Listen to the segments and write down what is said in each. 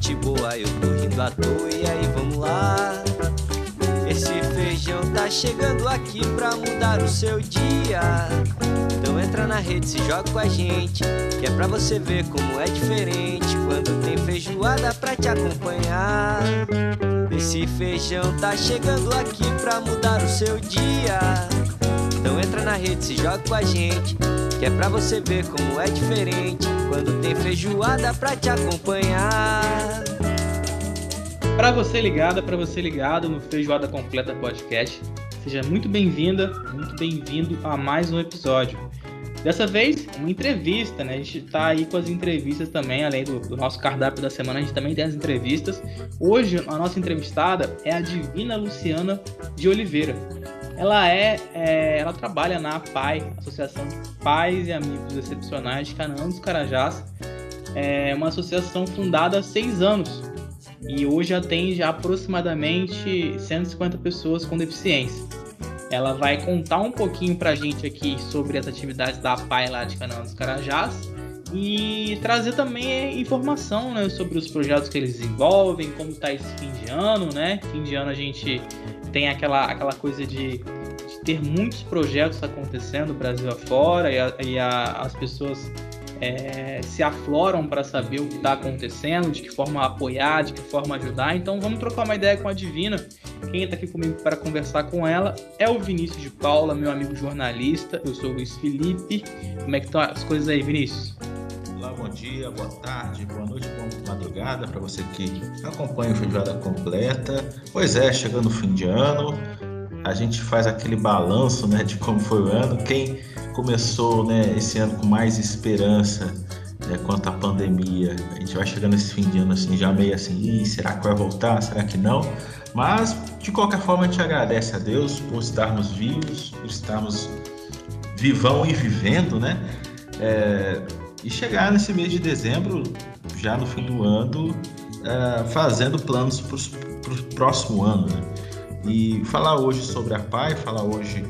gente boa, eu tô rindo à toa, e aí vamos lá. Esse feijão tá chegando aqui pra mudar o seu dia. Então entra na rede, se joga com a gente, que é pra você ver como é diferente quando tem feijoada pra te acompanhar. Esse feijão tá chegando aqui pra mudar o seu dia. Então entra na rede, se joga com a gente, que é pra você ver como é diferente quando tem feijoada pra te acompanhar. Para você ligada, para você ligado no Feijoada Completa Podcast, seja muito bem-vinda, muito bem-vindo a mais um episódio. Dessa vez, uma entrevista, né? A gente tá aí com as entrevistas também, além do, do, nosso cardápio da semana, a gente também tem as entrevistas. Hoje, a nossa entrevistada é a Divina Luciana de Oliveira. Ela é, é ela trabalha na APAI, Associação de Pais e Amigos Excepcionais de Canaã dos Carajás. É uma associação fundada há seis anos e hoje atende aproximadamente 150 pessoas com deficiência. Ela vai contar um pouquinho para a gente aqui sobre as atividades da APAI lá de Canaã dos Carajás e trazer também informação né, sobre os projetos que eles desenvolvem, como está esse fim de ano, né? Fim de ano a gente tem aquela, aquela coisa de, de ter muitos projetos acontecendo Brasil afora e, a, e a, as pessoas é, se afloram para saber o que está acontecendo, de que forma apoiar, de que forma ajudar. Então vamos trocar uma ideia com a Divina. Quem está aqui comigo para conversar com ela é o Vinícius de Paula, meu amigo jornalista. Eu sou o Luiz Felipe. Como é que estão as coisas aí, Vinícius? Dia, boa tarde, boa noite, boa madrugada para você que acompanha o Feijoada Completa. Pois é, chegando o fim de ano, a gente faz aquele balanço né, de como foi o ano. Quem começou né, esse ano com mais esperança né, quanto à pandemia, a gente vai chegando esse fim de ano assim, já meio assim, será que vai voltar? Será que não? Mas, de qualquer forma, a gente agradece a Deus por estarmos vivos, por estarmos vivão e vivendo, né? É, e chegar nesse mês de dezembro, já no fim do ano, é, fazendo planos para o próximo ano, né? E falar hoje sobre a PAI, falar hoje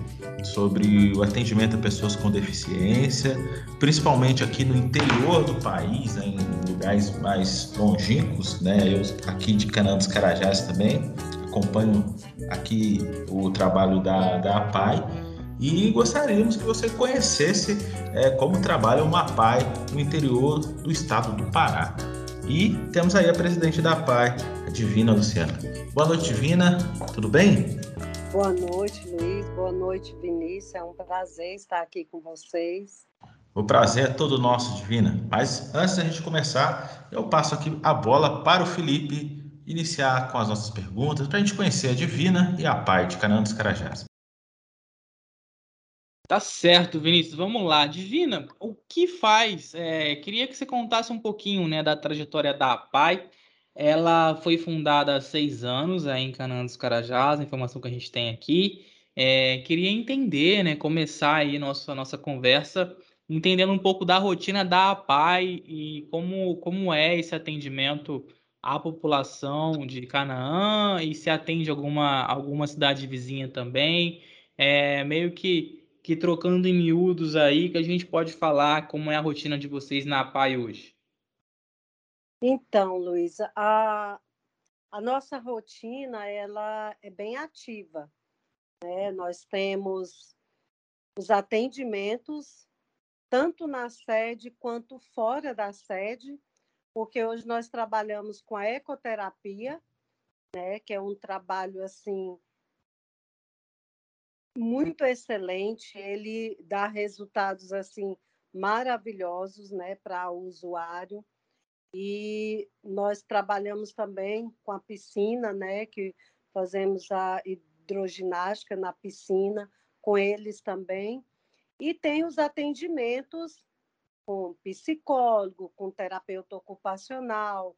sobre o atendimento a pessoas com deficiência, principalmente aqui no interior do país, né, em lugares mais longínquos, né? Eu aqui de Canaã dos Carajás também acompanho aqui o trabalho da, da APAI e gostaríamos que você conhecesse é, como trabalha uma APAI no interior do estado do Pará. E temos aí a presidente da APAI, a Divina Luciana. Boa noite, Divina. Tudo bem? Boa noite, Luiz. Boa noite, Vinícius. É um prazer estar aqui com vocês. O prazer é todo nosso, Divina. Mas antes da gente começar, eu passo aqui a bola para o Felipe iniciar com as nossas perguntas para a gente conhecer a Divina e a Pai de Canaã dos Carajás. Tá certo, Vinícius. Vamos lá. Divina, o que faz? É, queria que você contasse um pouquinho né, da trajetória da Pai ela foi fundada há seis anos aí em Canaã dos Carajás, a informação que a gente tem aqui. É, queria entender, né, começar aí nossa, nossa conversa entendendo um pouco da rotina da APAI e como, como é esse atendimento à população de Canaã e se atende alguma, alguma cidade vizinha também. É, meio que, que trocando em miúdos aí, que a gente pode falar como é a rotina de vocês na APAI hoje. Então, Luísa, a, a nossa rotina ela é bem ativa. Né? Nós temos os atendimentos tanto na sede quanto fora da sede, porque hoje nós trabalhamos com a ecoterapia, né, que é um trabalho assim muito excelente, ele dá resultados assim maravilhosos, né, para o usuário. E nós trabalhamos também com a piscina, né, que fazemos a hidroginástica na piscina com eles também. E tem os atendimentos com psicólogo, com terapeuta ocupacional,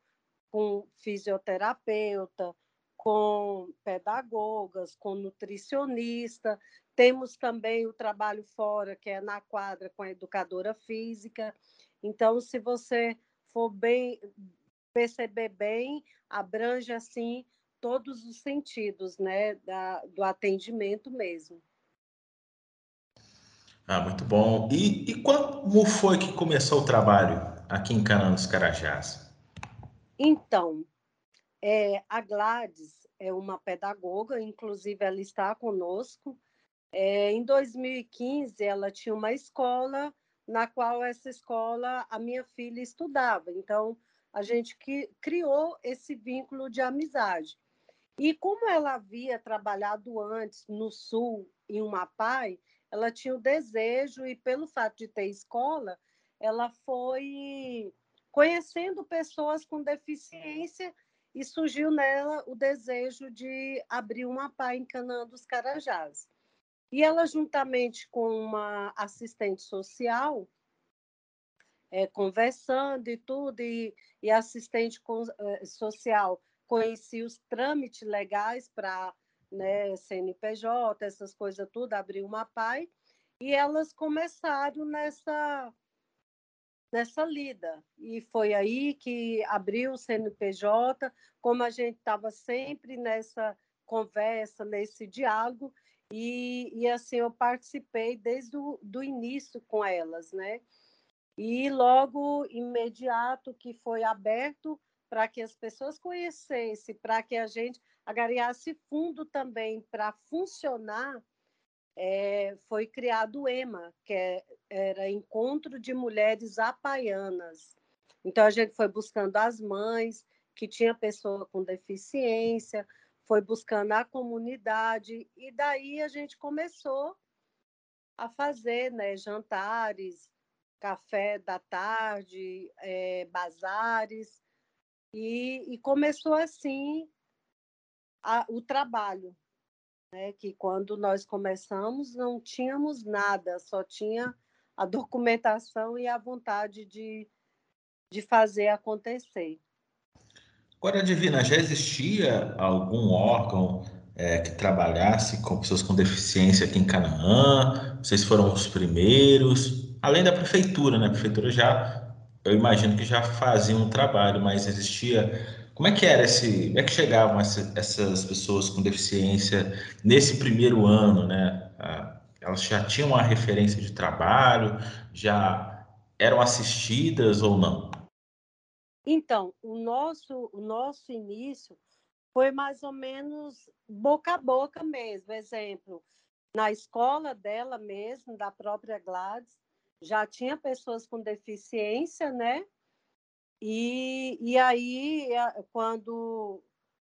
com fisioterapeuta, com pedagogas, com nutricionista. Temos também o trabalho fora, que é na quadra com a educadora física. Então, se você for bem perceber bem, abrange assim todos os sentidos, né, da, do atendimento mesmo. Ah, muito bom. E, e como foi que começou o trabalho aqui em Canaã dos Carajás? Então, é, a Gladys é uma pedagoga, inclusive ela está conosco. É, em 2015, ela tinha uma escola na qual essa escola a minha filha estudava. Então, a gente que criou esse vínculo de amizade. E como ela havia trabalhado antes no Sul, em Umapai, ela tinha o desejo, e pelo fato de ter escola, ela foi conhecendo pessoas com deficiência e surgiu nela o desejo de abrir uma PAI em Canaã dos Carajás. E ela, juntamente com uma assistente social, é, conversando e tudo, e, e assistente com, é, social conhecia os trâmites legais para né, CNPJ, essas coisas tudo, abriu uma PAI, e elas começaram nessa nessa lida. E foi aí que abriu o CNPJ, como a gente estava sempre nessa conversa, nesse diálogo, e, e assim eu participei desde o do início com elas, né? E logo imediato que foi aberto para que as pessoas conhecessem, para que a gente agariasse fundo também para funcionar, é, foi criado o EMA, que é, era Encontro de Mulheres Apaianas. Então, a gente foi buscando as mães que tinha pessoa com deficiência, foi buscando a comunidade, e daí a gente começou a fazer né, jantares, café da tarde, é, bazares, e, e começou assim a, o trabalho né? que quando nós começamos não tínhamos nada, só tinha a documentação e a vontade de, de fazer acontecer. Agora, Divina, já existia algum órgão é, que trabalhasse com pessoas com deficiência aqui em Canaã? Vocês foram os primeiros? Além da prefeitura, né? A prefeitura já, eu imagino que já fazia um trabalho, mas existia como é que era esse, como é que chegavam essa, essas pessoas com deficiência nesse primeiro ano, né? Ah, elas já tinham uma referência de trabalho, já eram assistidas ou não? Então, o nosso, o nosso início foi mais ou menos boca a boca mesmo. Exemplo, na escola dela mesmo, da própria Gladys, já tinha pessoas com deficiência, né? E, e aí, quando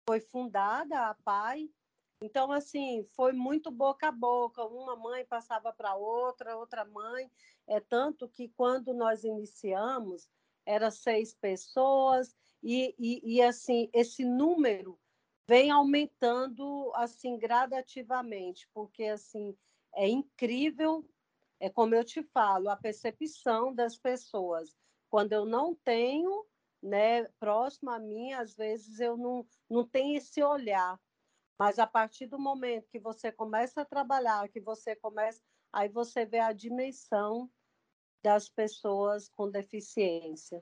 foi fundada a PAI, então, assim, foi muito boca a boca. Uma mãe passava para outra, outra mãe. É tanto que quando nós iniciamos, era seis pessoas, e, e, e assim, esse número vem aumentando assim gradativamente, porque assim é incrível, é como eu te falo, a percepção das pessoas. Quando eu não tenho, né, próximo a mim, às vezes eu não, não tenho esse olhar. Mas a partir do momento que você começa a trabalhar, que você começa, aí você vê a dimensão das pessoas com deficiência.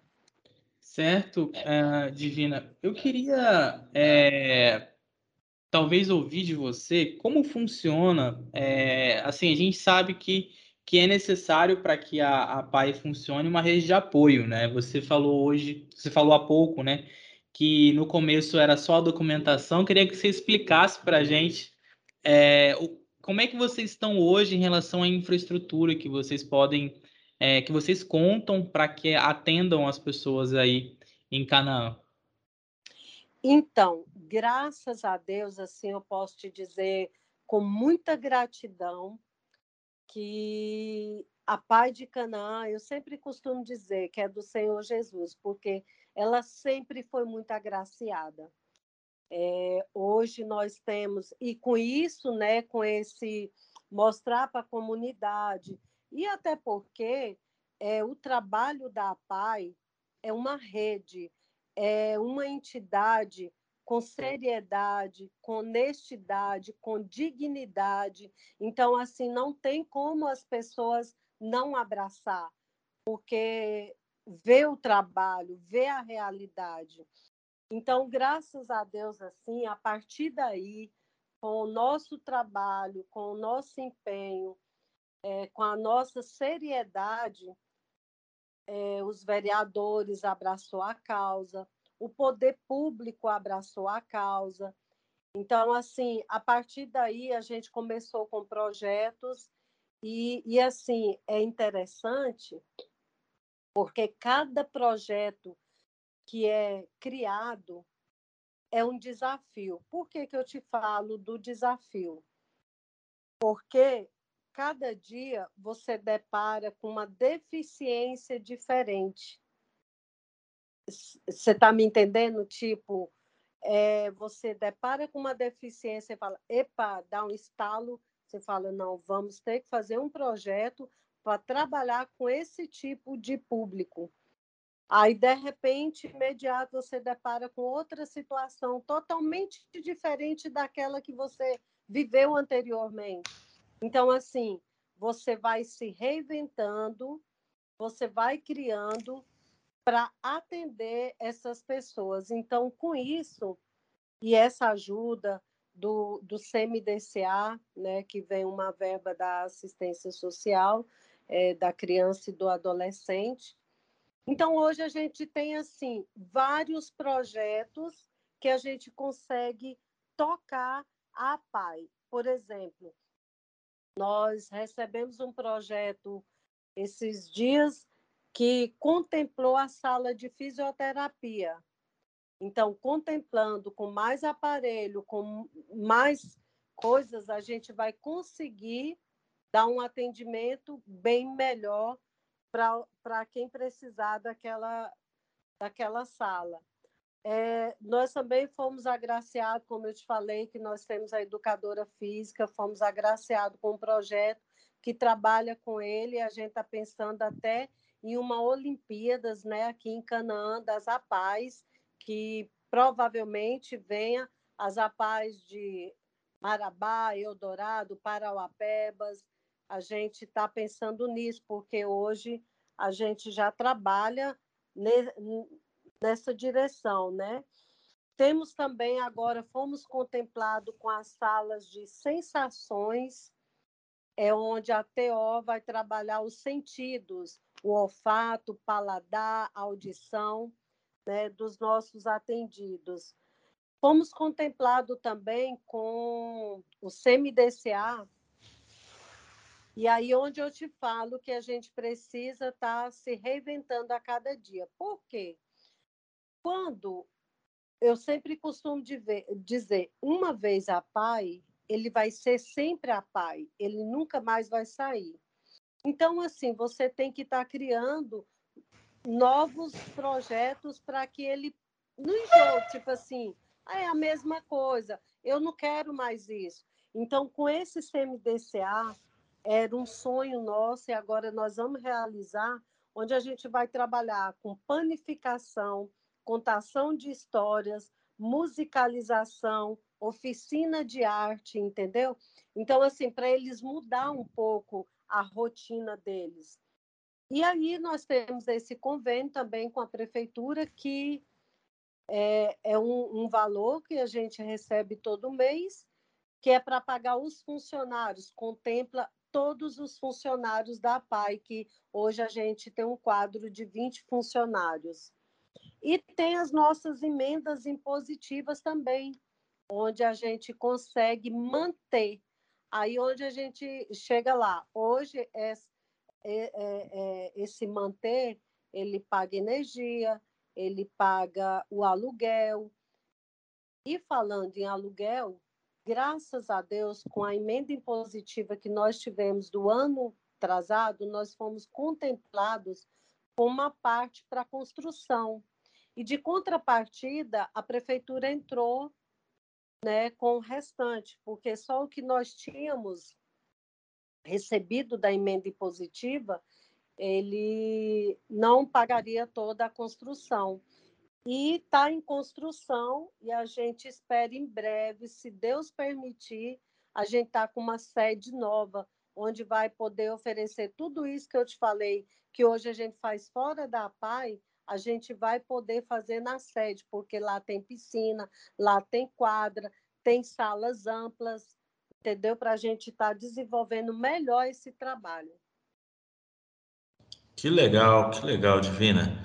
Certo, uh, Divina. Eu queria é, talvez ouvir de você como funciona. É, assim, a gente sabe que que é necessário para que a, a PAI funcione uma rede de apoio, né? Você falou hoje, você falou há pouco, né? Que no começo era só a documentação. Queria que você explicasse para a gente é, o, como é que vocês estão hoje em relação à infraestrutura que vocês podem, é, que vocês contam para que atendam as pessoas aí em Canaã. Então, graças a Deus, assim eu posso te dizer com muita gratidão que a Pai de Canaã, eu sempre costumo dizer que é do Senhor Jesus, porque ela sempre foi muito agraciada. É, hoje nós temos, e com isso, né, com esse mostrar para a comunidade, e até porque é, o trabalho da PAI é uma rede, é uma entidade com seriedade, com honestidade, com dignidade. Então, assim, não tem como as pessoas não abraçar, porque vê o trabalho, vê a realidade. Então, graças a Deus, assim, a partir daí, com o nosso trabalho, com o nosso empenho, é, com a nossa seriedade, é, os vereadores abraçou a causa, o poder público abraçou a causa. Então, assim, a partir daí a gente começou com projetos e, e assim, é interessante porque cada projeto que é criado é um desafio. Por que, que eu te falo do desafio? Porque cada dia você depara com uma deficiência diferente. Você está me entendendo? Tipo, é, você depara com uma deficiência e fala, epa, dá um estalo, você fala, não, vamos ter que fazer um projeto para trabalhar com esse tipo de público. Aí, de repente, imediato, você depara com outra situação totalmente diferente daquela que você viveu anteriormente. Então, assim, você vai se reinventando, você vai criando para atender essas pessoas. Então, com isso, e essa ajuda do, do CMDCA, né, que vem uma verba da assistência social é, da criança e do adolescente. Então, hoje a gente tem, assim, vários projetos que a gente consegue tocar a PAI. Por exemplo, nós recebemos um projeto esses dias que contemplou a sala de fisioterapia. Então, contemplando com mais aparelho, com mais coisas, a gente vai conseguir dar um atendimento bem melhor para quem precisar daquela, daquela sala. É, nós também fomos agraciados, como eu te falei, que nós temos a educadora física, fomos agraciados com um projeto que trabalha com ele, a gente está pensando até em uma Olimpíadas né, aqui em Canaã das APAES, que provavelmente venha as APAES de Marabá, Eldorado, Parauapebas. A gente está pensando nisso, porque hoje a gente já trabalha nessa direção, né? Temos também agora, fomos contemplados com as salas de sensações, é onde a TO vai trabalhar os sentidos, o olfato, paladar, audição né, dos nossos atendidos. Fomos contemplados também com o CMDCA, e aí onde eu te falo que a gente precisa estar tá se reinventando a cada dia. Por quê? Quando eu sempre costumo dizer, uma vez a pai, ele vai ser sempre a pai, ele nunca mais vai sair. Então, assim, você tem que estar tá criando novos projetos para que ele não enjoe, tipo assim, ah, é a mesma coisa, eu não quero mais isso. Então, com esse CMDCA, era um sonho nosso e agora nós vamos realizar, onde a gente vai trabalhar com panificação, contação de histórias, musicalização, oficina de arte, entendeu? Então, assim, para eles mudar um pouco a rotina deles. E aí nós temos esse convênio também com a prefeitura, que é, é um, um valor que a gente recebe todo mês, que é para pagar os funcionários, contempla todos os funcionários da PAI, que hoje a gente tem um quadro de 20 funcionários. E tem as nossas emendas impositivas também, onde a gente consegue manter Aí onde a gente chega lá, hoje é, é, é, esse manter, ele paga energia, ele paga o aluguel. E falando em aluguel, graças a Deus, com a emenda impositiva que nós tivemos do ano atrasado, nós fomos contemplados com uma parte para construção. E de contrapartida, a prefeitura entrou né, com o restante, porque só o que nós tínhamos recebido da emenda impositiva, ele não pagaria toda a construção. E está em construção e a gente espera em breve, se Deus permitir, a gente está com uma sede nova, onde vai poder oferecer tudo isso que eu te falei, que hoje a gente faz fora da PAI, a gente vai poder fazer na sede, porque lá tem piscina, lá tem quadra, tem salas amplas, entendeu? Para a gente estar tá desenvolvendo melhor esse trabalho. Que legal, que legal, Divina.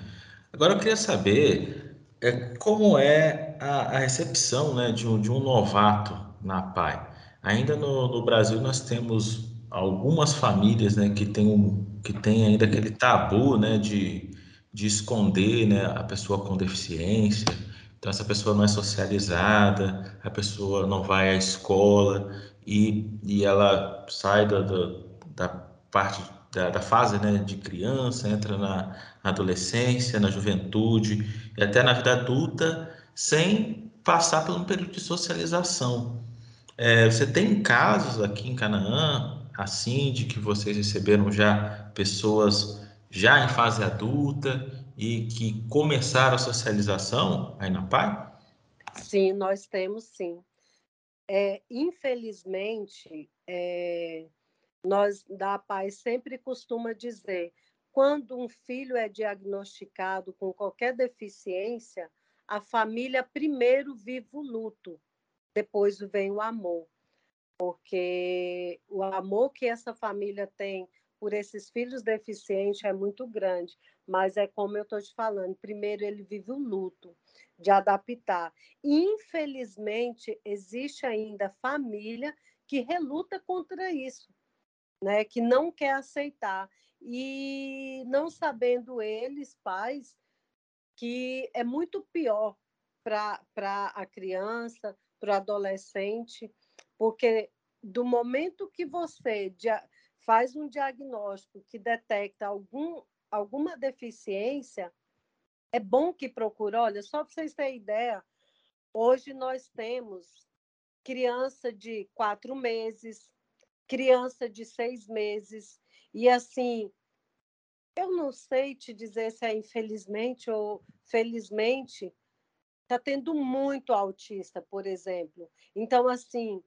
Agora eu queria saber é como é a, a recepção né, de, um, de um novato na PAI. Ainda no, no Brasil nós temos algumas famílias né, que têm um, que tem ainda aquele tabu né, de, de esconder né, a pessoa com deficiência. Então essa pessoa não é socializada, a pessoa não vai à escola e, e ela sai da, da, parte da, da, fase né, de criança, entra na, na adolescência, na juventude e até na vida adulta sem passar por um período de socialização. É, você tem casos aqui em Canaã, assim, de que vocês receberam já pessoas já em fase adulta e que começaram a socialização aí na PAI? Sim, nós temos sim. É, infelizmente, é, nós da PAI sempre costuma dizer, quando um filho é diagnosticado com qualquer deficiência, a família primeiro vive o luto, depois vem o amor. Porque o amor que essa família tem por esses filhos deficientes é muito grande, mas é como eu estou te falando, primeiro ele vive o luto de adaptar. Infelizmente, existe ainda família que reluta contra isso, né? que não quer aceitar. E não sabendo eles, pais, que é muito pior para a criança, para o adolescente, porque do momento que você faz um diagnóstico que detecta algum, alguma deficiência, é bom que procure. Olha, só para vocês terem ideia, hoje nós temos criança de quatro meses, criança de seis meses, e assim, eu não sei te dizer se é infelizmente ou felizmente, está tendo muito autista, por exemplo. Então, assim,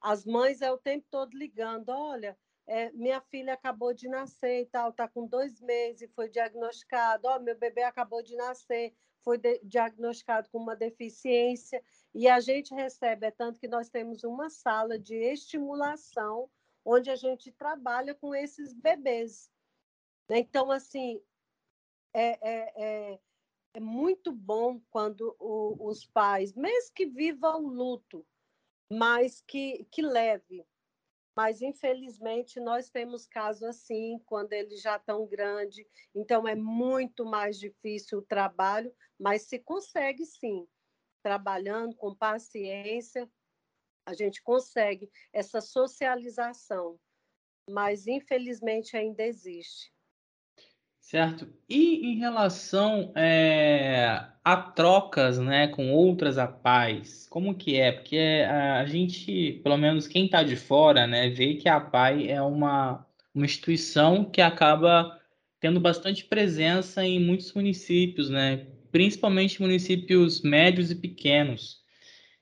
as mães é o tempo todo ligando, olha, é, minha filha acabou de nascer e tal, está com dois meses e foi diagnosticado, ó, meu bebê acabou de nascer, foi de, diagnosticado com uma deficiência, e a gente recebe, é tanto que nós temos uma sala de estimulação onde a gente trabalha com esses bebês. Então, assim, é, é, é, é muito bom quando o, os pais, mesmo que vivam o luto, mas que, que leve. Mas, infelizmente, nós temos casos assim, quando eles já estão grandes, então é muito mais difícil o trabalho, mas se consegue sim, trabalhando com paciência, a gente consegue essa socialização, mas infelizmente ainda existe. Certo. E em relação é, a trocas, né, com outras APAES, como que é? Porque a, a gente, pelo menos quem está de fora, né, vê que a APAE é uma, uma instituição que acaba tendo bastante presença em muitos municípios, né, principalmente municípios médios e pequenos.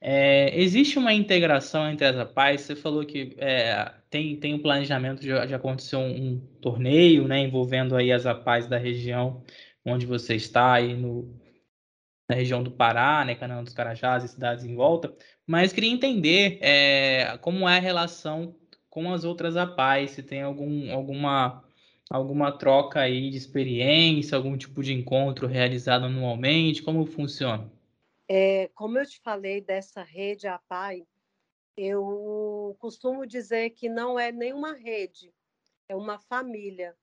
É, existe uma integração entre as APAES? Você falou que é, tem, tem um planejamento de, de acontecer um, um, torneio, né, envolvendo aí as APAES da região onde você está, aí no, na região do Pará, né, Canaã dos Carajás e cidades em volta, mas queria entender é, como é a relação com as outras APAES, se tem algum, alguma, alguma troca aí de experiência, algum tipo de encontro realizado anualmente, como funciona? É, como eu te falei dessa rede APAI, eu costumo dizer que não é nenhuma rede, é uma família.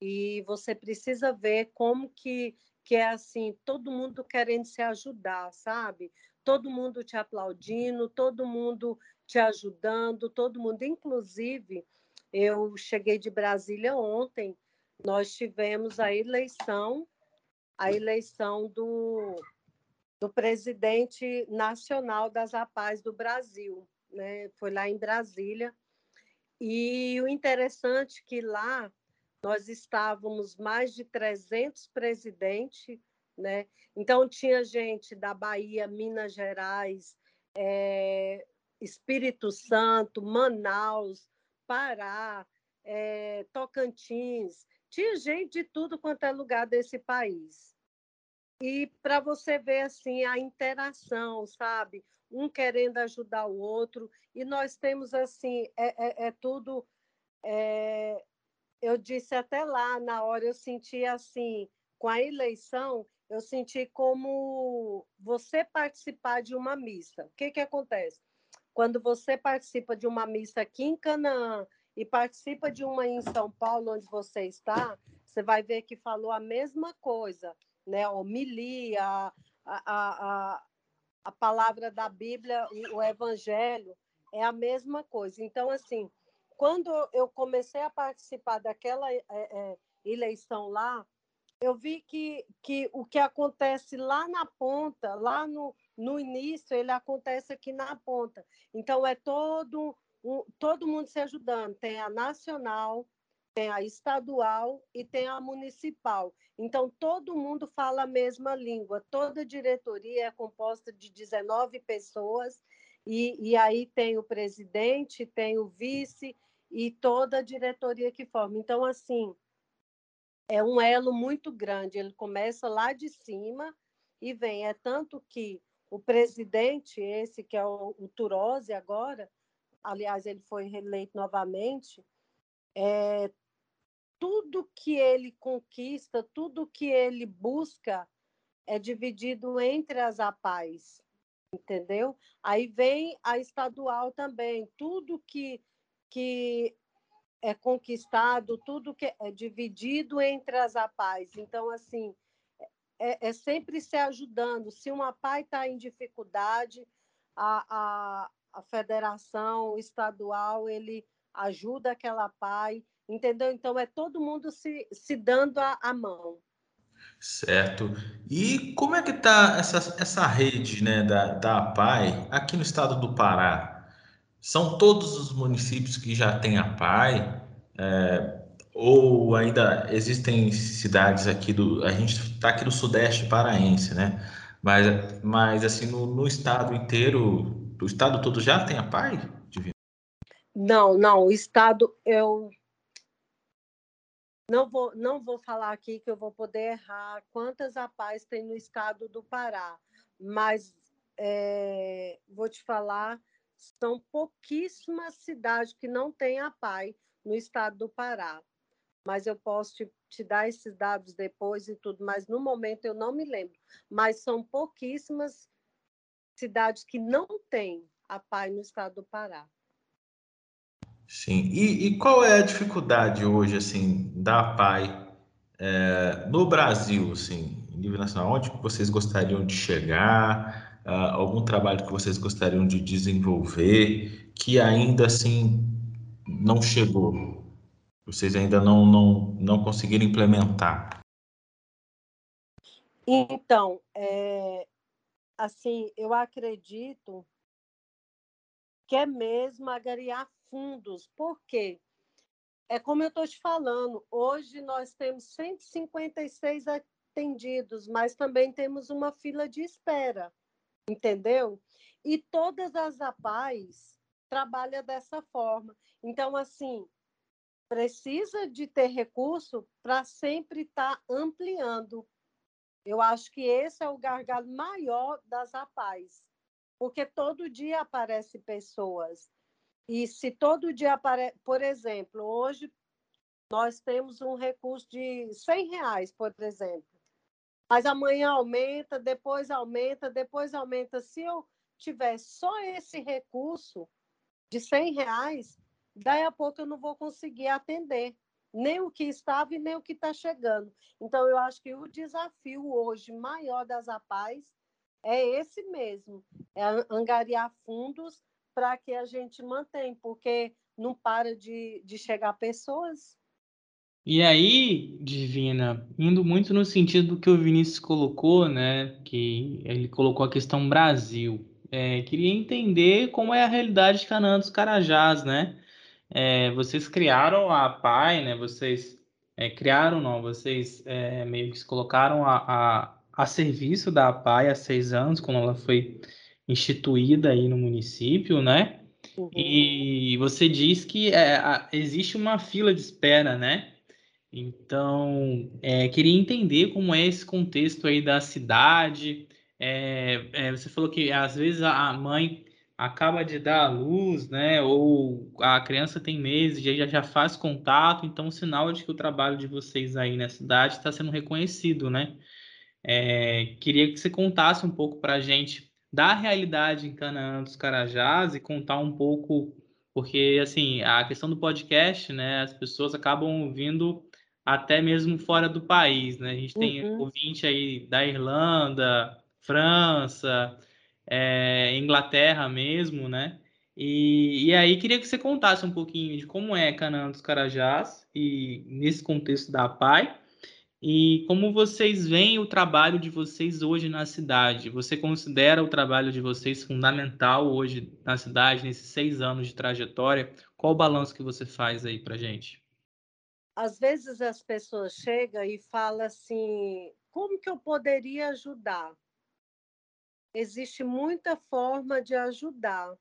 E você precisa ver como que, que é assim, todo mundo querendo se ajudar, sabe? Todo mundo te aplaudindo, todo mundo te ajudando, todo mundo. Inclusive, eu cheguei de Brasília ontem, nós tivemos a eleição, a eleição do do presidente nacional das APAES do Brasil, né? Foi lá em Brasília. E o interessante é que lá nós estávamos mais de 300 presidentes, né? Então tinha gente da Bahia, Minas Gerais, é, Espírito Santo, Manaus, Pará, é, Tocantins, tinha gente de tudo quanto é lugar desse país e para você ver assim a interação, sabe? Um querendo ajudar o outro e nós temos assim é, é, é tudo. É... eu disse até lá na hora eu senti assim com a eleição eu senti como você participar de uma missa. O que, que acontece? Quando você participa de uma missa aqui em Canaã e participa de uma em São Paulo, onde você está, você vai ver que falou a mesma coisa, né? Homilia, a, a, a, a palavra da Bíblia, o Evangelho, é a mesma coisa. Então, assim, quando eu comecei a participar daquela é, é, eleição lá, eu vi que, que o que acontece lá na ponta, lá no, no início, ele acontece aqui na ponta. Então, é todo, um, todo mundo se ajudando. Tem a nacional, tem a estadual e tem a municipal. Então, todo mundo fala a mesma língua. Toda diretoria é composta de 19 pessoas, e, e aí tem o presidente, tem o vice e toda a diretoria que forma. Então, assim, é um elo muito grande. Ele começa lá de cima e vem. É tanto que o presidente, esse que é o, o Turose agora, aliás, ele foi reeleito novamente, é, tudo que ele conquista, tudo que ele busca é dividido entre as APAES, entendeu? Aí vem a estadual também, tudo que, que é conquistado, tudo que é dividido entre as APAES. Então, assim, é, é sempre se ajudando. Se uma APAE está em dificuldade, a, a, a federação estadual, ele ajuda aquela APAE, entendeu? Então é todo mundo se, se dando a, a mão. Certo. E como é que está essa, essa rede né, da, da APAI aqui no estado do Pará? São todos os municípios que já têm APAI? É, ou ainda existem cidades aqui do. A gente está aqui no Sudeste Paraense, né? Mas, mas assim, no, no estado inteiro, o estado todo já tem APAI? Divino? Não, não. O estado, eu não vou, não vou falar aqui que eu vou poder errar quantas APAES tem no estado do Pará, mas é, vou te falar, são pouquíssimas cidades que não têm APAI no estado do Pará. Mas eu posso te, te dar esses dados depois e tudo, mas no momento eu não me lembro. Mas são pouquíssimas cidades que não têm APAI no estado do Pará. Sim. E, e, qual é a dificuldade hoje, assim, da PAI é, no Brasil, assim, em nível nacional? Onde vocês gostariam de chegar? Uh, algum trabalho que vocês gostariam de desenvolver que ainda, assim, não chegou? Vocês ainda não, não, não conseguiram implementar? Então, é, assim, eu acredito que é mesmo agariar fundos. Por quê? É como eu estou te falando, hoje nós temos 156 atendidos, mas também temos uma fila de espera, entendeu? E todas as APAES trabalham dessa forma. Então, assim, precisa de ter recurso para sempre estar tá ampliando. Eu acho que esse é o gargalo maior das APAES, porque todo dia aparecem pessoas e se todo dia aparece, por exemplo, hoje nós temos um recurso de 100 reais, por exemplo, mas amanhã aumenta, depois aumenta, depois aumenta. Se eu tiver só esse recurso de 100 reais, daí a pouco eu não vou conseguir atender nem o que estava e nem o que está chegando. Então, eu acho que o desafio hoje maior das APAES é esse mesmo, é angariar fundos para que a gente mantenha, porque não para de, de chegar pessoas. E aí, Divina, indo muito no sentido do que o Vinícius colocou, né? Que ele colocou a questão Brasil. É, queria entender como é a realidade de Canaã dos Carajás, né? É, vocês criaram a PAI, né? Vocês é, criaram, não, vocês é, meio que se colocaram a, a, a serviço da PAI há seis anos, quando ela foi instituída aí no município, né? Uhum. E você diz que é, existe uma fila de espera, né? Então, é, queria entender como é esse contexto aí da cidade. É, é, você falou que às vezes a mãe acaba de dar a luz, né? Ou a criança tem meses e já, já faz contato, então sinal de que o trabalho de vocês aí na cidade está sendo reconhecido, né? É, queria que você contasse um pouco para a gente da realidade em Canaã dos Carajás e contar um pouco, porque assim a questão do podcast, né, as pessoas acabam ouvindo até mesmo fora do país, né? A gente tem uhum. ouvinte aí da Irlanda, França, é, Inglaterra mesmo, né? E, e aí queria que você contasse um pouquinho de como é Canaã dos Carajás e nesse contexto da PAI e como vocês veem o trabalho de vocês hoje na cidade. Você considera o trabalho de vocês fundamental hoje na cidade, nesses seis anos de trajetória? Qual o balanço que você faz aí para gente? Às vezes as pessoas chegam e falam assim: como que eu poderia ajudar? Existe muita forma de ajudar.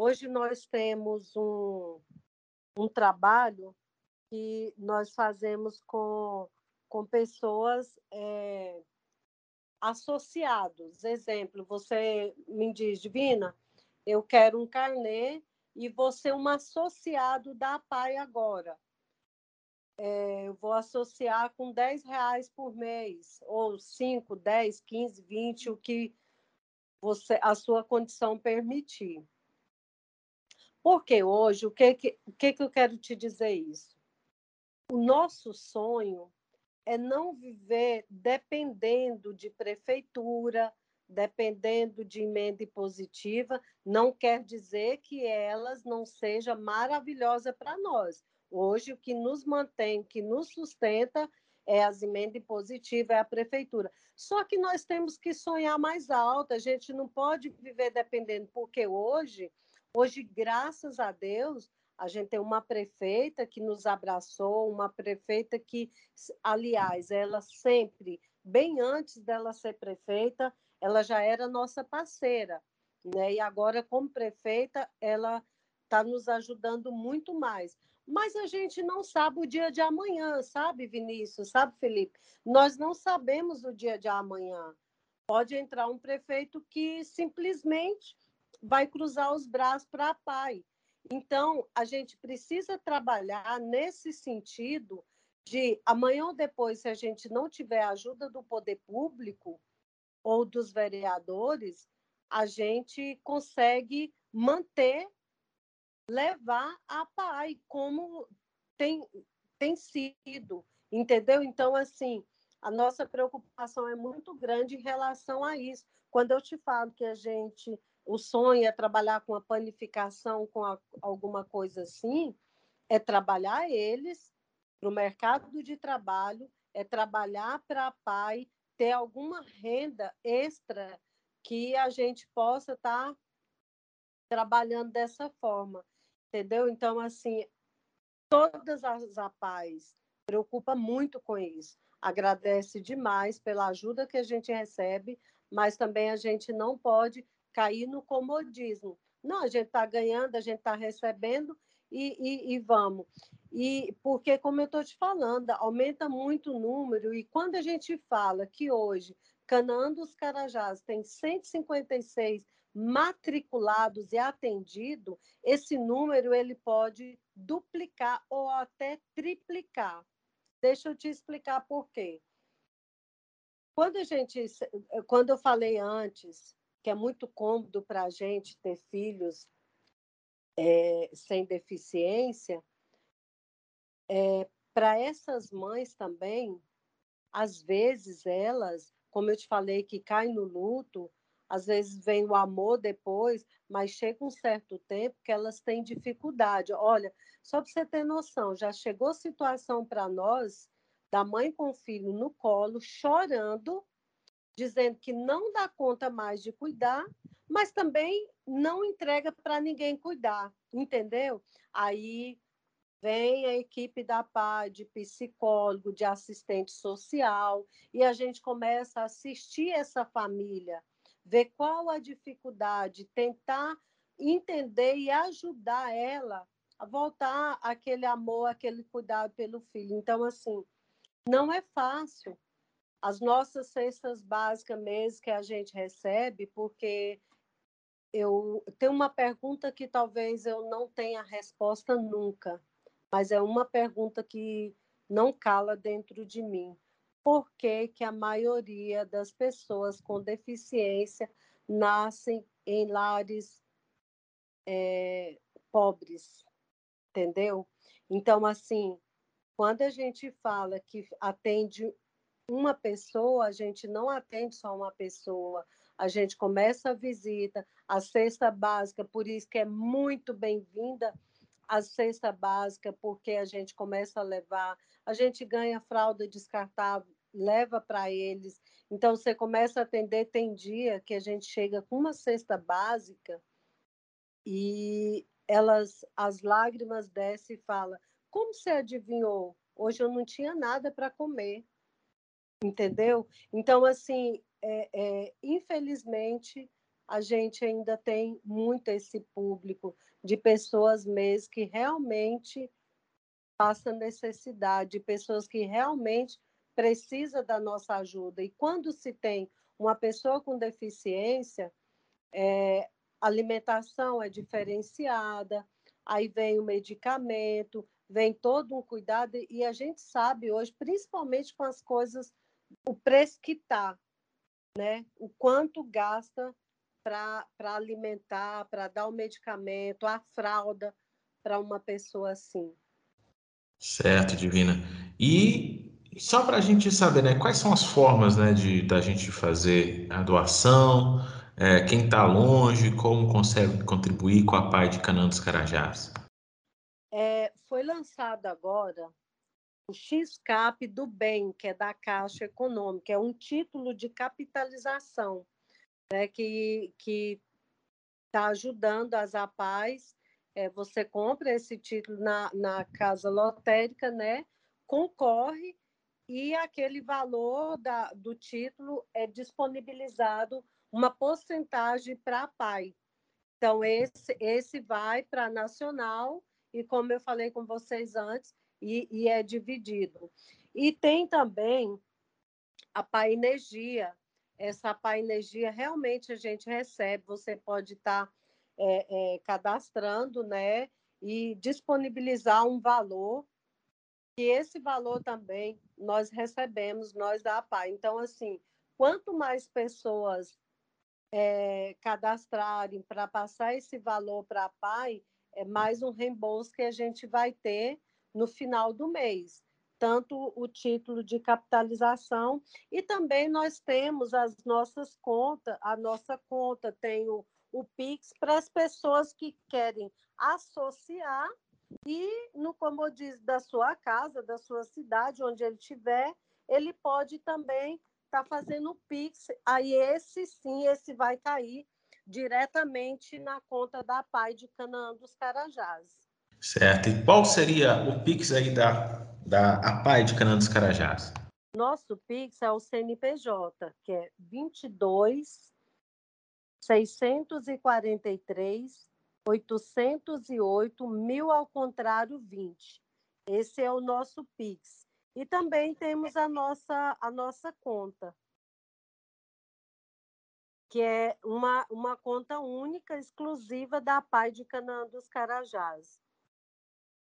Hoje nós temos um, um trabalho que nós fazemos com, com pessoas é, associados. Exemplo, você me diz, Divina, eu quero um carnê e você um associado da PAI agora. É, eu vou associar com 10 reais por mês, ou 5, 10, 15, 20, o que você, a sua condição permitir. Porque hoje, o que, que, o que, que eu quero te dizer isso? O nosso sonho é não viver dependendo de prefeitura, dependendo de emenda positiva, não quer dizer que elas não sejam maravilhosas para nós. Hoje, o que nos mantém, que nos sustenta é as emendas positivas, é a prefeitura. Só que nós temos que sonhar mais alto, a gente não pode viver dependendo, porque hoje, hoje, graças a Deus, a gente tem uma prefeita que nos abraçou, uma prefeita que, aliás, ela sempre, bem antes dela ser prefeita, ela já era nossa parceira, né? E agora, como prefeita, ela está nos ajudando muito mais mas a gente não sabe o dia de amanhã, sabe, Vinícius? Sabe, Felipe? Nós não sabemos o dia de amanhã. Pode entrar um prefeito que simplesmente vai cruzar os braços para a PAI. Então, a gente precisa trabalhar nesse sentido de amanhã ou depois, se a gente não tiver ajuda do poder público ou dos vereadores, a gente consegue manter levar a PAI como tem, tem sido, entendeu? Então, assim, a nossa preocupação é muito grande em relação a isso. Quando eu te falo que a gente, o sonho é trabalhar com a panificação, com a, alguma coisa assim, é trabalhar eles para o mercado de trabalho, é trabalhar para a PAI ter alguma renda extra que a gente possa estar tá trabalhando dessa forma entendeu? Então, assim, todas as APAES preocupa muito com isso. Agradece demais pela ajuda que a gente recebe, mas também a gente não pode cair no comodismo. Não, a gente está ganhando, a gente está recebendo e, e, e, vamos. E porque, como eu estou te falando, aumenta muito o número, e quando a gente fala que hoje Canaã dos Carajás tem 156 matriculados e atendido, esse número ele pode duplicar ou até triplicar. Deixa eu te explicar por quê. Quando a gente, quando eu falei antes que é muito cômodo para a gente ter filhos é, sem deficiência, é, para essas mães também, às vezes elas, como eu te falei, que caem no luto, às vezes vem o amor depois, mas chega um certo tempo que elas têm dificuldade. Olha, só para você ter noção, já chegou situação para nós da mãe com o filho no colo, chorando, dizendo que não dá conta mais de cuidar, mas também não entrega para ninguém cuidar, entendeu? Aí vem a equipe da PA, de psicólogo, de assistente social, e a gente começa a assistir essa família ver qual a dificuldade, tentar entender e ajudar ela a voltar aquele amor, aquele cuidado pelo filho. Então, assim, não é fácil. As nossas cestas básicas mesmo que a gente recebe, porque eu tenho uma pergunta que talvez eu não tenha resposta nunca, mas é uma pergunta que não cala dentro de mim. por que, que a maioria das pessoas com deficiência nascem em lares é, pobres, entendeu? Então, assim, quando a gente fala que atende uma pessoa, a gente não atende só uma pessoa, a gente começa a visita, a cesta básica, por isso que é muito bem-vinda a cesta básica, porque a gente começa a levar, a gente ganha fralda descartável, leva para eles. Então, você começa a atender, tem dia que a gente chega com uma cesta básica e elas, as lágrimas descem e fala: Como você adivinhou? Hoje eu não tinha nada para comer. Entendeu? Então, assim, é, é, infelizmente, a gente ainda tem muito esse público de pessoas mesmo que realmente passam necessidade, pessoas que realmente precisam da nossa ajuda. E quando se tem uma pessoa com deficiência, é, alimentação é diferenciada, aí vem o medicamento, vem todo um cuidado, e a gente sabe hoje, principalmente com as coisas, o preço que está, né? o quanto gasta para alimentar, para dar o medicamento, a fralda para uma pessoa assim. Certo, Divina. E só para a gente saber, né, quais são as formas né, de da gente fazer a doação, é, quem está longe, como consegue contribuir com a Pai de Canaã dos Carajás? É, foi lançado agora o XCAP do Bem, que é da Caixa Econômica, é um título de capitalização né, que está ajudando as APAES. É, você compra esse título na, na casa lotérica, né, concorre e aquele valor da, do título é disponibilizado uma porcentagem para a PAI. Então, esse, esse vai para a nacional e, como eu falei com vocês antes, e, e é dividido. E tem também a PAI Energia, essa Pai Energia realmente a gente recebe, você pode estar tá, é, é, cadastrando, né? E disponibilizar um valor, e esse valor também nós recebemos, nós da APAI. Então, assim, quanto mais pessoas é, cadastrarem para passar esse valor para a APAI, é mais um reembolso que a gente vai ter no final do mês tanto o título de capitalização e também nós temos as nossas contas, a nossa conta tem o, o Pix para as pessoas que querem associar e no comodismo da sua casa, da sua cidade, onde ele estiver, ele pode também estar tá fazendo o Pix. Aí esse sim, esse vai cair diretamente na conta da Pai de Canaã dos Carajás. Certo. E qual seria o Pix aí da da APAI de Canaã dos Carajás? Nosso Pix é o CNPJ, que é 22 643 808 mil ao contrário 20. Esse é o nosso Pix. E também temos a nossa, a nossa conta, que é uma, uma conta única, exclusiva da PAI de Canaã dos Carajás,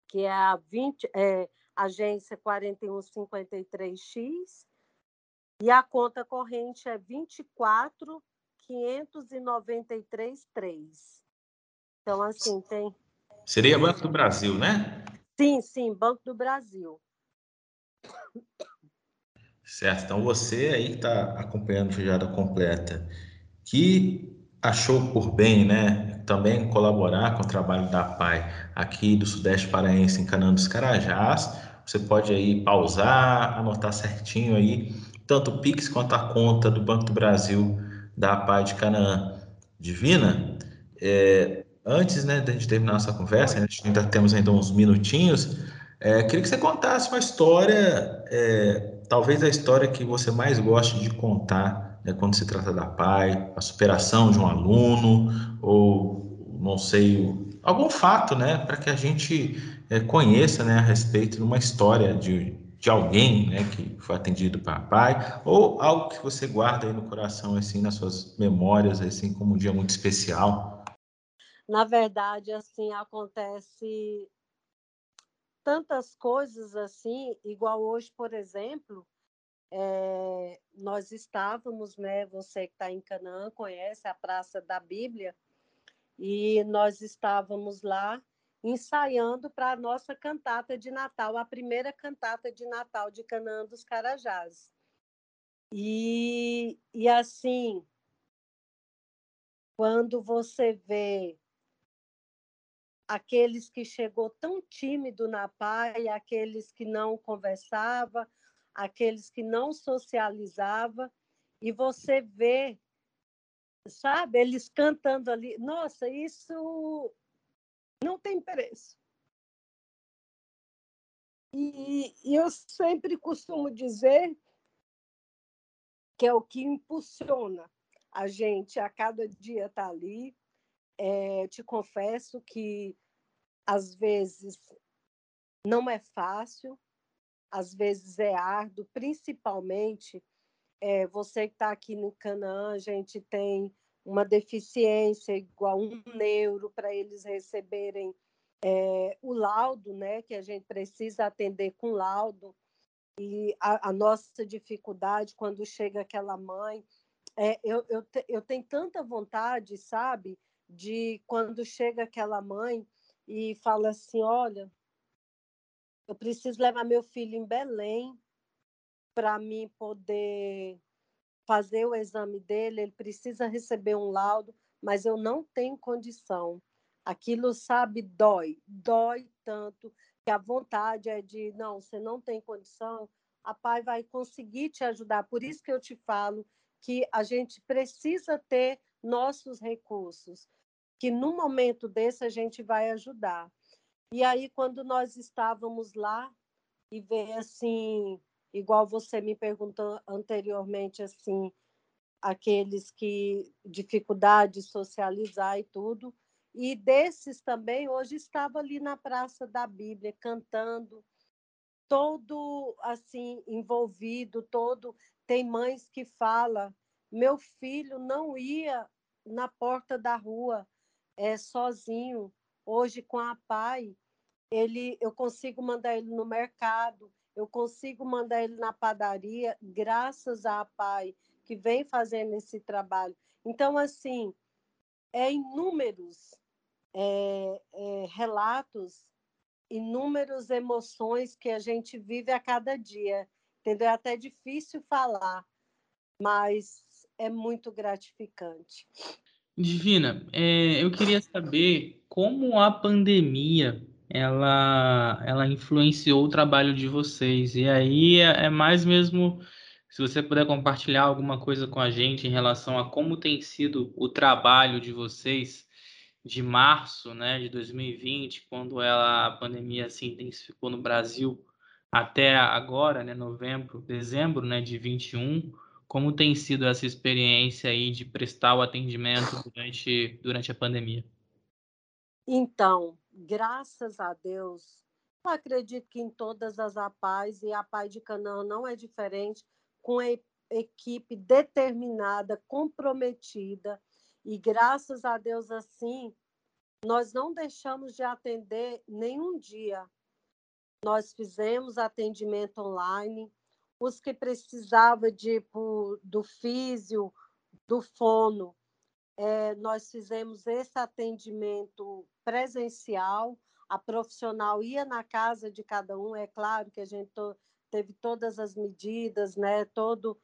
que é a 20, é, agência 4153X, e a conta corrente é 24.593.3. Então, assim, tem. Seria Banco do Brasil, né? Sim, sim, Banco do Brasil. Certo. Então, você aí que está acompanhando a Feijoada Completa, que achou por bem, né, também colaborar com o trabalho da PAI aqui do Sudeste Paraense, em Canaã dos Carajás, você pode aí pausar, anotar certinho aí, tanto o Pix quanto a conta do Banco do Brasil da Pai de Canaã Divina. É, antes né, de a gente terminar nossa conversa, a gente ainda temos ainda uns minutinhos, é, queria que você contasse uma história, é, talvez a história que você mais goste de contar né, quando se trata da PAI, a superação de um aluno, ou não sei, algum fato, né, para que a gente é, conheça né, a respeito de uma história de, de alguém né, que foi atendido para pai, ou algo que você guarda aí no coração, assim, nas suas memórias, assim, como um dia muito especial? Na verdade, assim, acontece tantas coisas assim, igual hoje, por exemplo, é, nós estávamos, né? Você que está em Canaã conhece a Praça da Bíblia, e nós estávamos lá ensaiando para a nossa cantata de Natal, a primeira cantata de Natal de Canaã dos Carajás. E, e assim, quando você vê aqueles que chegou tão tímido na pai, aqueles que não conversava, aqueles que não socializava, e você vê, sabe, eles cantando ali. Nossa, isso não tem preço. E, e eu sempre costumo dizer que é o que impulsiona a gente a cada dia estar tá ali. É, te confesso que às vezes não é fácil, às vezes é árduo, principalmente é, você que está aqui no Canaã, a gente tem uma deficiência igual um neuro para eles receberem é, o laudo, né, que a gente precisa atender com laudo. E a, a nossa dificuldade quando chega aquela mãe, é, eu, eu, te, eu tenho tanta vontade, sabe, de quando chega aquela mãe e fala assim: olha, eu preciso levar meu filho em Belém para mim poder fazer o exame dele, ele precisa receber um laudo, mas eu não tenho condição. Aquilo, sabe, dói, dói tanto que a vontade é de, não, você não tem condição, a pai vai conseguir te ajudar. Por isso que eu te falo que a gente precisa ter nossos recursos, que no momento desse a gente vai ajudar. E aí, quando nós estávamos lá e ver assim, igual você me perguntou anteriormente, assim, aqueles que dificuldade de socializar e tudo, e desses também hoje estava ali na Praça da Bíblia cantando, todo assim envolvido, todo tem mães que fala, meu filho não ia na porta da rua é sozinho, Hoje, com a PAI, ele, eu consigo mandar ele no mercado, eu consigo mandar ele na padaria, graças à PAI, que vem fazendo esse trabalho. Então, assim, é inúmeros é, é, relatos, inúmeras emoções que a gente vive a cada dia. Entendeu? É até difícil falar, mas é muito gratificante. Divina, é, eu queria saber como a pandemia ela, ela influenciou o trabalho de vocês. E aí é, é mais mesmo se você puder compartilhar alguma coisa com a gente em relação a como tem sido o trabalho de vocês de março, né, de 2020, quando ela, a pandemia se intensificou no Brasil, até agora, né, novembro, dezembro, né, de 21 como tem sido essa experiência aí de prestar o atendimento durante, durante a pandemia? Então, graças a Deus, eu acredito que em todas as APAES, e a APAI de Canaã não é diferente, com a equipe determinada, comprometida, e graças a Deus assim, nós não deixamos de atender nenhum dia. Nós fizemos atendimento online, os que precisavam tipo, do físio, do fono. É, nós fizemos esse atendimento presencial, a profissional ia na casa de cada um, é claro que a gente to teve todas as medidas, né, todo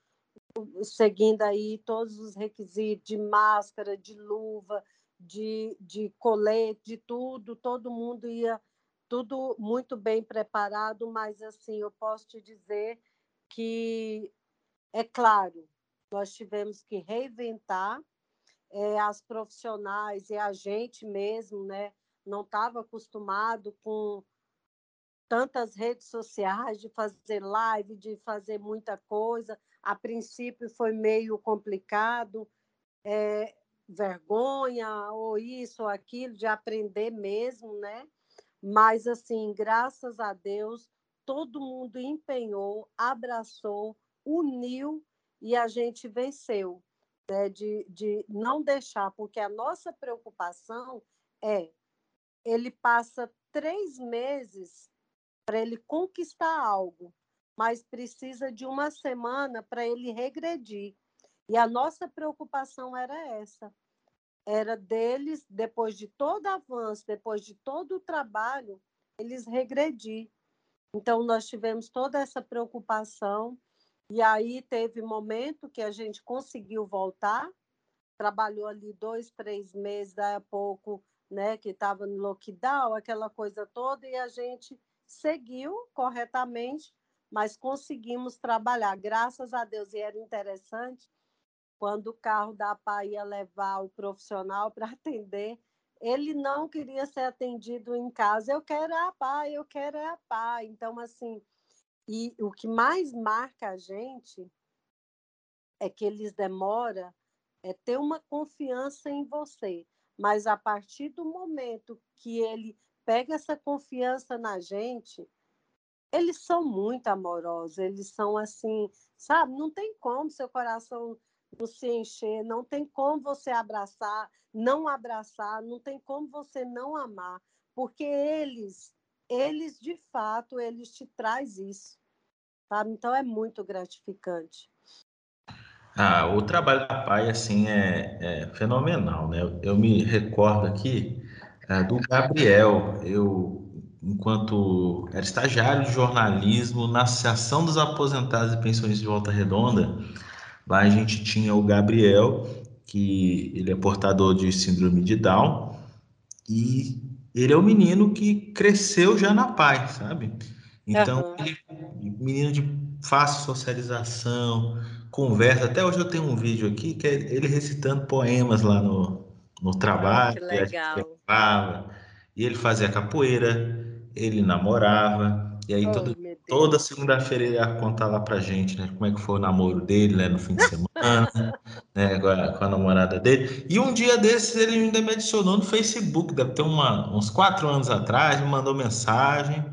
seguindo aí todos os requisitos de máscara, de luva, de, de colete, de tudo, todo mundo ia tudo muito bem preparado, mas assim, eu posso te dizer que, é claro, nós tivemos que reinventar é, as profissionais e a gente mesmo, né? Não estava acostumado com tantas redes sociais, de fazer live, de fazer muita coisa. A princípio foi meio complicado, é, vergonha, ou isso ou aquilo, de aprender mesmo, né? Mas, assim, graças a Deus, todo mundo empenhou, abraçou, uniu e a gente venceu. Né? De, de não deixar, porque a nossa preocupação é ele passa três meses para ele conquistar algo. mas precisa de uma semana para ele regredir. E a nossa preocupação era essa. Era deles, depois de todo avanço, depois de todo o trabalho, eles regredir. Então, nós tivemos toda essa preocupação. E aí teve momento que a gente conseguiu voltar, trabalhou ali dois, três meses, daí a pouco, né, que estava no lockdown, aquela coisa toda, e a gente seguiu corretamente, mas conseguimos trabalhar, graças a Deus. E era interessante, quando o carro da PA ia levar o profissional para atender, ele não queria ser atendido em casa. Eu quero a PA, eu quero a PA. Então, assim, e o que mais marca a gente é que eles demoram é ter uma confiança em você. Mas a partir do momento que ele pega essa confiança na gente, eles são muito amorosos, eles são assim, sabe? Não tem como seu coração se encher, não tem como você abraçar, não abraçar, não tem como você não amar, porque eles, eles de fato, eles te traz isso, sabe? Então é muito gratificante. Ah, o trabalho da PAI, assim, é, é fenomenal, né? Eu, eu, me recordo aqui é, do Gabriel, eu, enquanto era estagiário de jornalismo na Associação dos Aposentados e Pensionistas de Volta Redonda, lá a gente tinha o Gabriel, que ele é portador de síndrome de Down, e ele é o menino que cresceu já na PAI, sabe? Então, uhum. ele, menino de fácil socialização, conversa. Até hoje eu tenho um vídeo aqui que é ele recitando poemas lá no, no trabalho. que legal. e ele fazia capoeira, ele namorava. E aí oh, todo, toda segunda-feira ele ia contar lá pra gente, né? Como é que foi o namoro dele, né? No fim de semana, né? Com a, com a, namorada dele. E um dia desses ele ainda me adicionou no Facebook, deve ter uma, uns quatro anos atrás, me mandou mensagem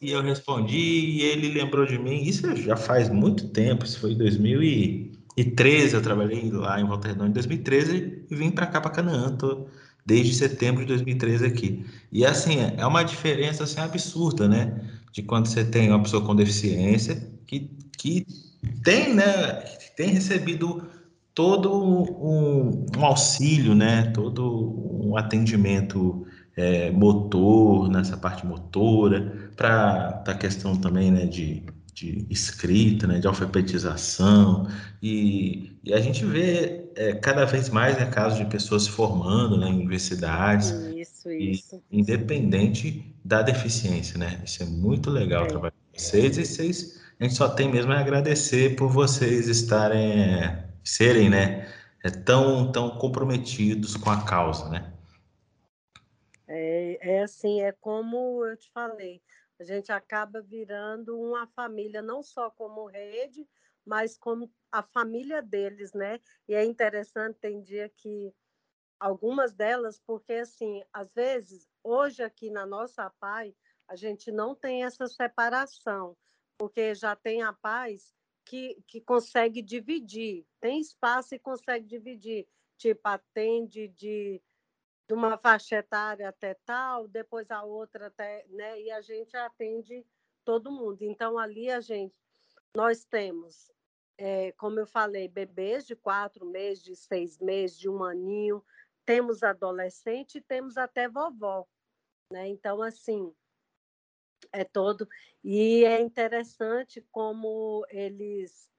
e eu respondi e ele lembrou de mim. Isso já faz muito tempo, isso foi em 2013. Eu trabalhei lá em Volta Redonda em 2013 e vim para cá, para Canaã. Tô desde setembro de 2013 aqui. E assim, é uma diferença assim, absurda, né? De quando você tem uma pessoa com deficiência que, que tem, né? Que tem recebido todo um, um auxílio, né? Todo um atendimento é, motor, nessa parte motora, para a questão também né, de, de escrita, né, de alfabetização, e, e a gente vê é, cada vez mais né, casos de pessoas se formando né, em universidades, isso, isso. E, independente da deficiência, né? Isso é muito legal é. trabalhar com vocês, e vocês, a gente só tem mesmo a agradecer por vocês estarem, serem, né, é, tão, tão comprometidos com a causa, né? É, é assim, é como eu te falei, a gente acaba virando uma família, não só como rede, mas como a família deles, né? E é interessante, tem dia que algumas delas, porque assim, às vezes, hoje aqui na nossa PAI, a gente não tem essa separação, porque já tem a paz que, que consegue dividir, tem espaço e consegue dividir, tipo, atende de de uma faixa etária até tal, depois a outra até, né? E a gente atende todo mundo. Então ali a gente, nós temos, é, como eu falei, bebês de quatro meses, de seis meses, de um aninho, temos adolescente, temos até vovó, né? Então assim é todo e é interessante como eles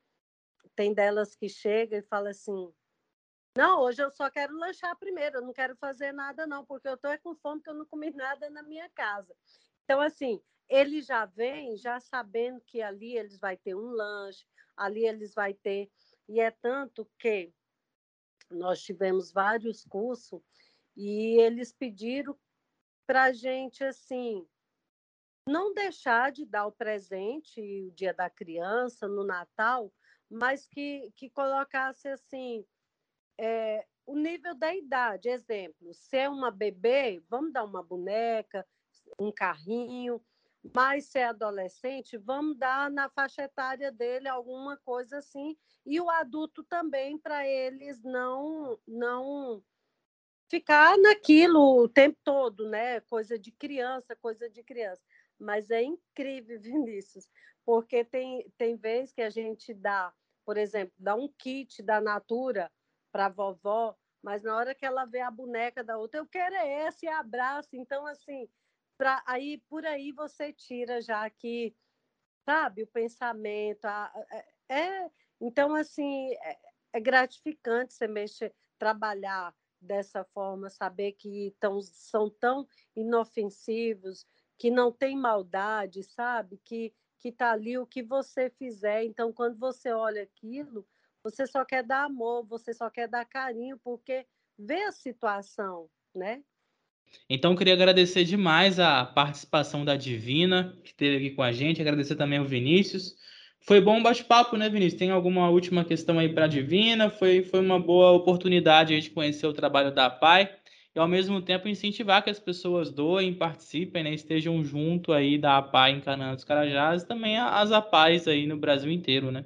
tem delas que chegam e falam assim não, hoje eu só quero lanchar primeiro, eu não quero fazer nada, não, porque eu estou com fome que eu não comi nada na minha casa. Então, assim, ele já vem já sabendo que ali eles vai ter um lanche, ali eles vai ter. E é tanto que nós tivemos vários cursos e eles pediram para a gente, assim, não deixar de dar o presente, o dia da criança, no Natal, mas que, que colocasse, assim, é, o nível da idade. Exemplo, se é uma bebê, vamos dar uma boneca, um carrinho, mas se é adolescente, vamos dar na faixa etária dele alguma coisa assim, e o adulto também, para eles não, não ficar naquilo o tempo todo, né? Coisa de criança, coisa de criança. Mas é incrível, Vinícius, Porque tem, tem vezes que a gente dá, por exemplo, dá um kit da Natura para vovó, mas na hora que ela vê a boneca da outra, eu quero é essa e abraço. Então, assim, aí por aí você tira já que, sabe, o pensamento. A, é, é, então, assim, é, é gratificante você mexer, trabalhar dessa forma, saber que tão, são tão inofensivos, que não tem maldade, sabe? Que que está ali o que você fizer. Então, quando você olha aquilo, você só quer dar amor, você só quer dar carinho, porque vê a situação, né? Então, queria agradecer demais a participação da Divina, que esteve aqui com a gente, agradecer também ao Vinícius. Foi bom bate-papo, né, Vinícius? Tem alguma última questão aí para a Divina? Foi, foi uma boa oportunidade de conhecer o trabalho da PAI e, ao mesmo tempo, incentivar que as pessoas doem, participem, né, estejam junto aí da APAI em Canaã dos Carajás e também as APAIs aí no Brasil inteiro, né?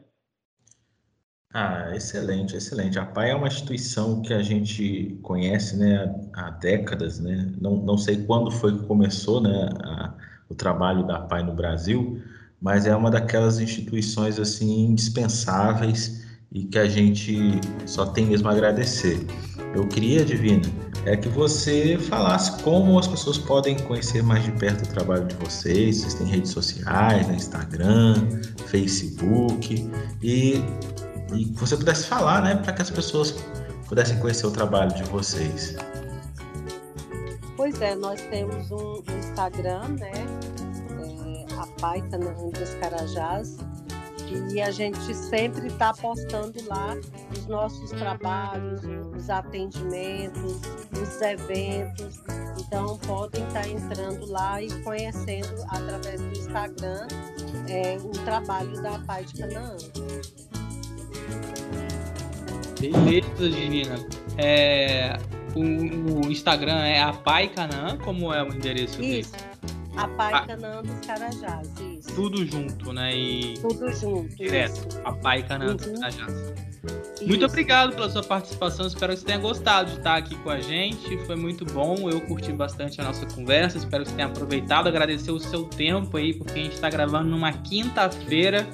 Ah, excelente, excelente. A PAI é uma instituição que a gente conhece né, há décadas, né? Não, não sei quando foi que começou né, a, o trabalho da PAI no Brasil, mas é uma daquelas instituições assim indispensáveis e que a gente só tem mesmo a agradecer. Eu queria, Divina, é que você falasse como as pessoas podem conhecer mais de perto o trabalho de vocês. Vocês têm redes sociais, né? Instagram, Facebook e e que você pudesse falar, né, para que as pessoas pudessem conhecer o trabalho de vocês. Pois é, nós temos um Instagram, né, é, a Paita dos Carajás, e a gente sempre está postando lá os nossos trabalhos, os atendimentos, os eventos. Então podem estar tá entrando lá e conhecendo através do Instagram é, o trabalho da Pai de Canaã. Beleza, Divina. É, o, o, Instagram é a Pai Canaã, como é o endereço isso. dele? A Pai ah, Canaã dos Carajás, isso. Tudo junto, né? E... Tudo junto. Direto. Isso. A Pai uhum. dos Carajás. Isso. Muito obrigado pela sua participação. Espero que você tenha gostado de estar aqui com a gente. Foi muito bom. Eu curti bastante a nossa conversa. Espero que você tenha aproveitado. Agradecer o seu tempo aí, porque a gente está gravando numa quinta-feira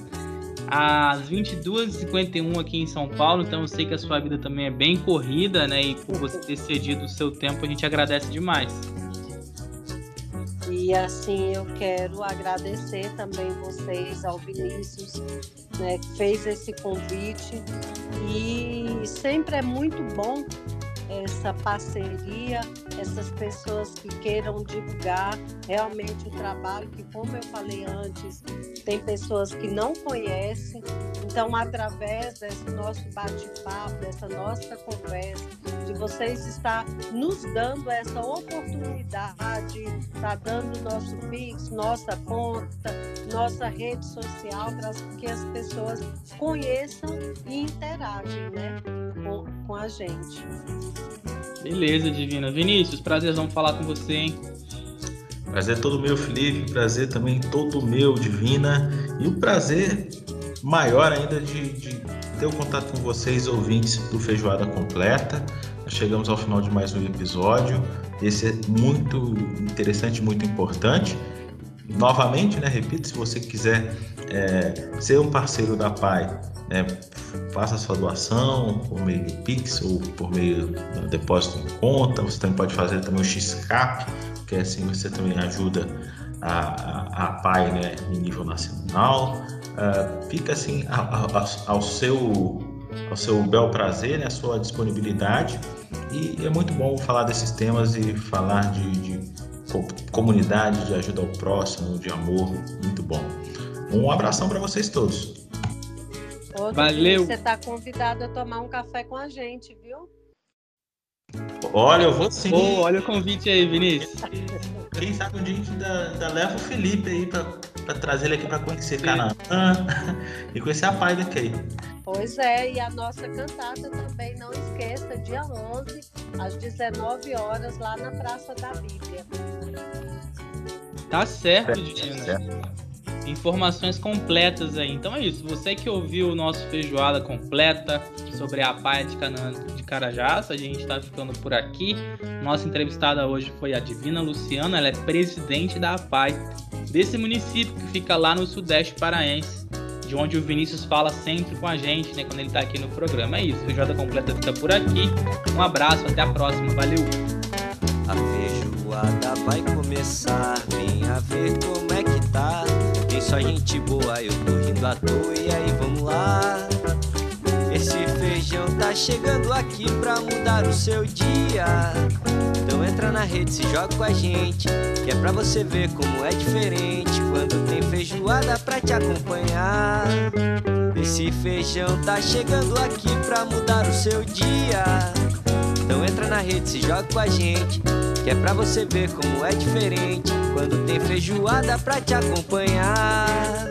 às 22h51 aqui em São Paulo, então eu sei que a sua vida também é bem corrida, né? E por você ter cedido o seu tempo, a gente agradece demais. E assim eu quero agradecer também vocês, ao Vinícius, né, que fez esse convite. E sempre é muito bom essa parceria, essas pessoas que queiram divulgar realmente o trabalho, que como eu falei antes, tem pessoas que não conhecem. Então, através desse nosso bate-papo, dessa nossa conversa, de vocês estar nos dando essa oportunidade, está dando nosso Pix, nossa conta, nossa rede social, para que as pessoas conheçam e interagem né, com, com a gente. Beleza, Divina. Vinícius, prazerzão falar com você, hein? Prazer todo meu, Felipe. Prazer também todo meu, Divina. E o prazer maior ainda de, de ter o contato com vocês, ouvintes do Feijoada Completa. Chegamos ao final de mais um episódio. Esse é muito interessante, muito importante. Novamente, né, repito, se você quiser é, ser um parceiro da PAI, né, faça sua doação por meio do Pix ou por meio do depósito em conta. Você também pode fazer também o XCAP, que é assim você também ajuda a, a, a PAI né, em nível nacional. Uh, fica assim ao, ao, seu ao seu bel prazer, né, a sua disponibilidade. E é muito bom falar desses temas e falar de, de comunidade, de ajuda ao próximo, de amor. Muito bom. Um abração para vocês todos. Outro Valeu. Você está convidado a tomar um café com a gente, viu? Olha, eu vou sim. Oh, olha o convite aí, Vinícius. Quem sabe um dia a gente ainda, ainda leva o Felipe aí para trazer ele aqui para conhecer Canaã e conhecer a pai daqui. Pois é, e a nossa cantata também, não esqueça, dia 11, às 19 horas, lá na Praça da Bíblia. Tá certo, Dina. Informações completas aí. Então é isso. Você que ouviu o nosso feijoada completa sobre a Paia de Canaã de Carajás, a gente está ficando por aqui. Nossa entrevistada hoje foi a Divina Luciana, ela é presidente da APAI desse município que fica lá no sudeste paraense, de onde o Vinícius fala sempre com a gente, né, quando ele está aqui no programa. É isso, Feijoada Completa fica por aqui. Um abraço, até a próxima, valeu! A feijoada vai começar, venha ver como é que tá. Tem só gente boa, eu tô rindo à toa, e aí vamos lá. Esse feijão tá chegando aqui pra mudar o seu dia. Então entra na rede, se joga com a gente, que é pra você ver como é diferente quando tem feijoada pra te acompanhar. Esse feijão tá chegando aqui pra mudar o seu dia. Então entra na rede, se joga com a gente, que é pra você ver como é diferente quando tem feijoada pra te acompanhar.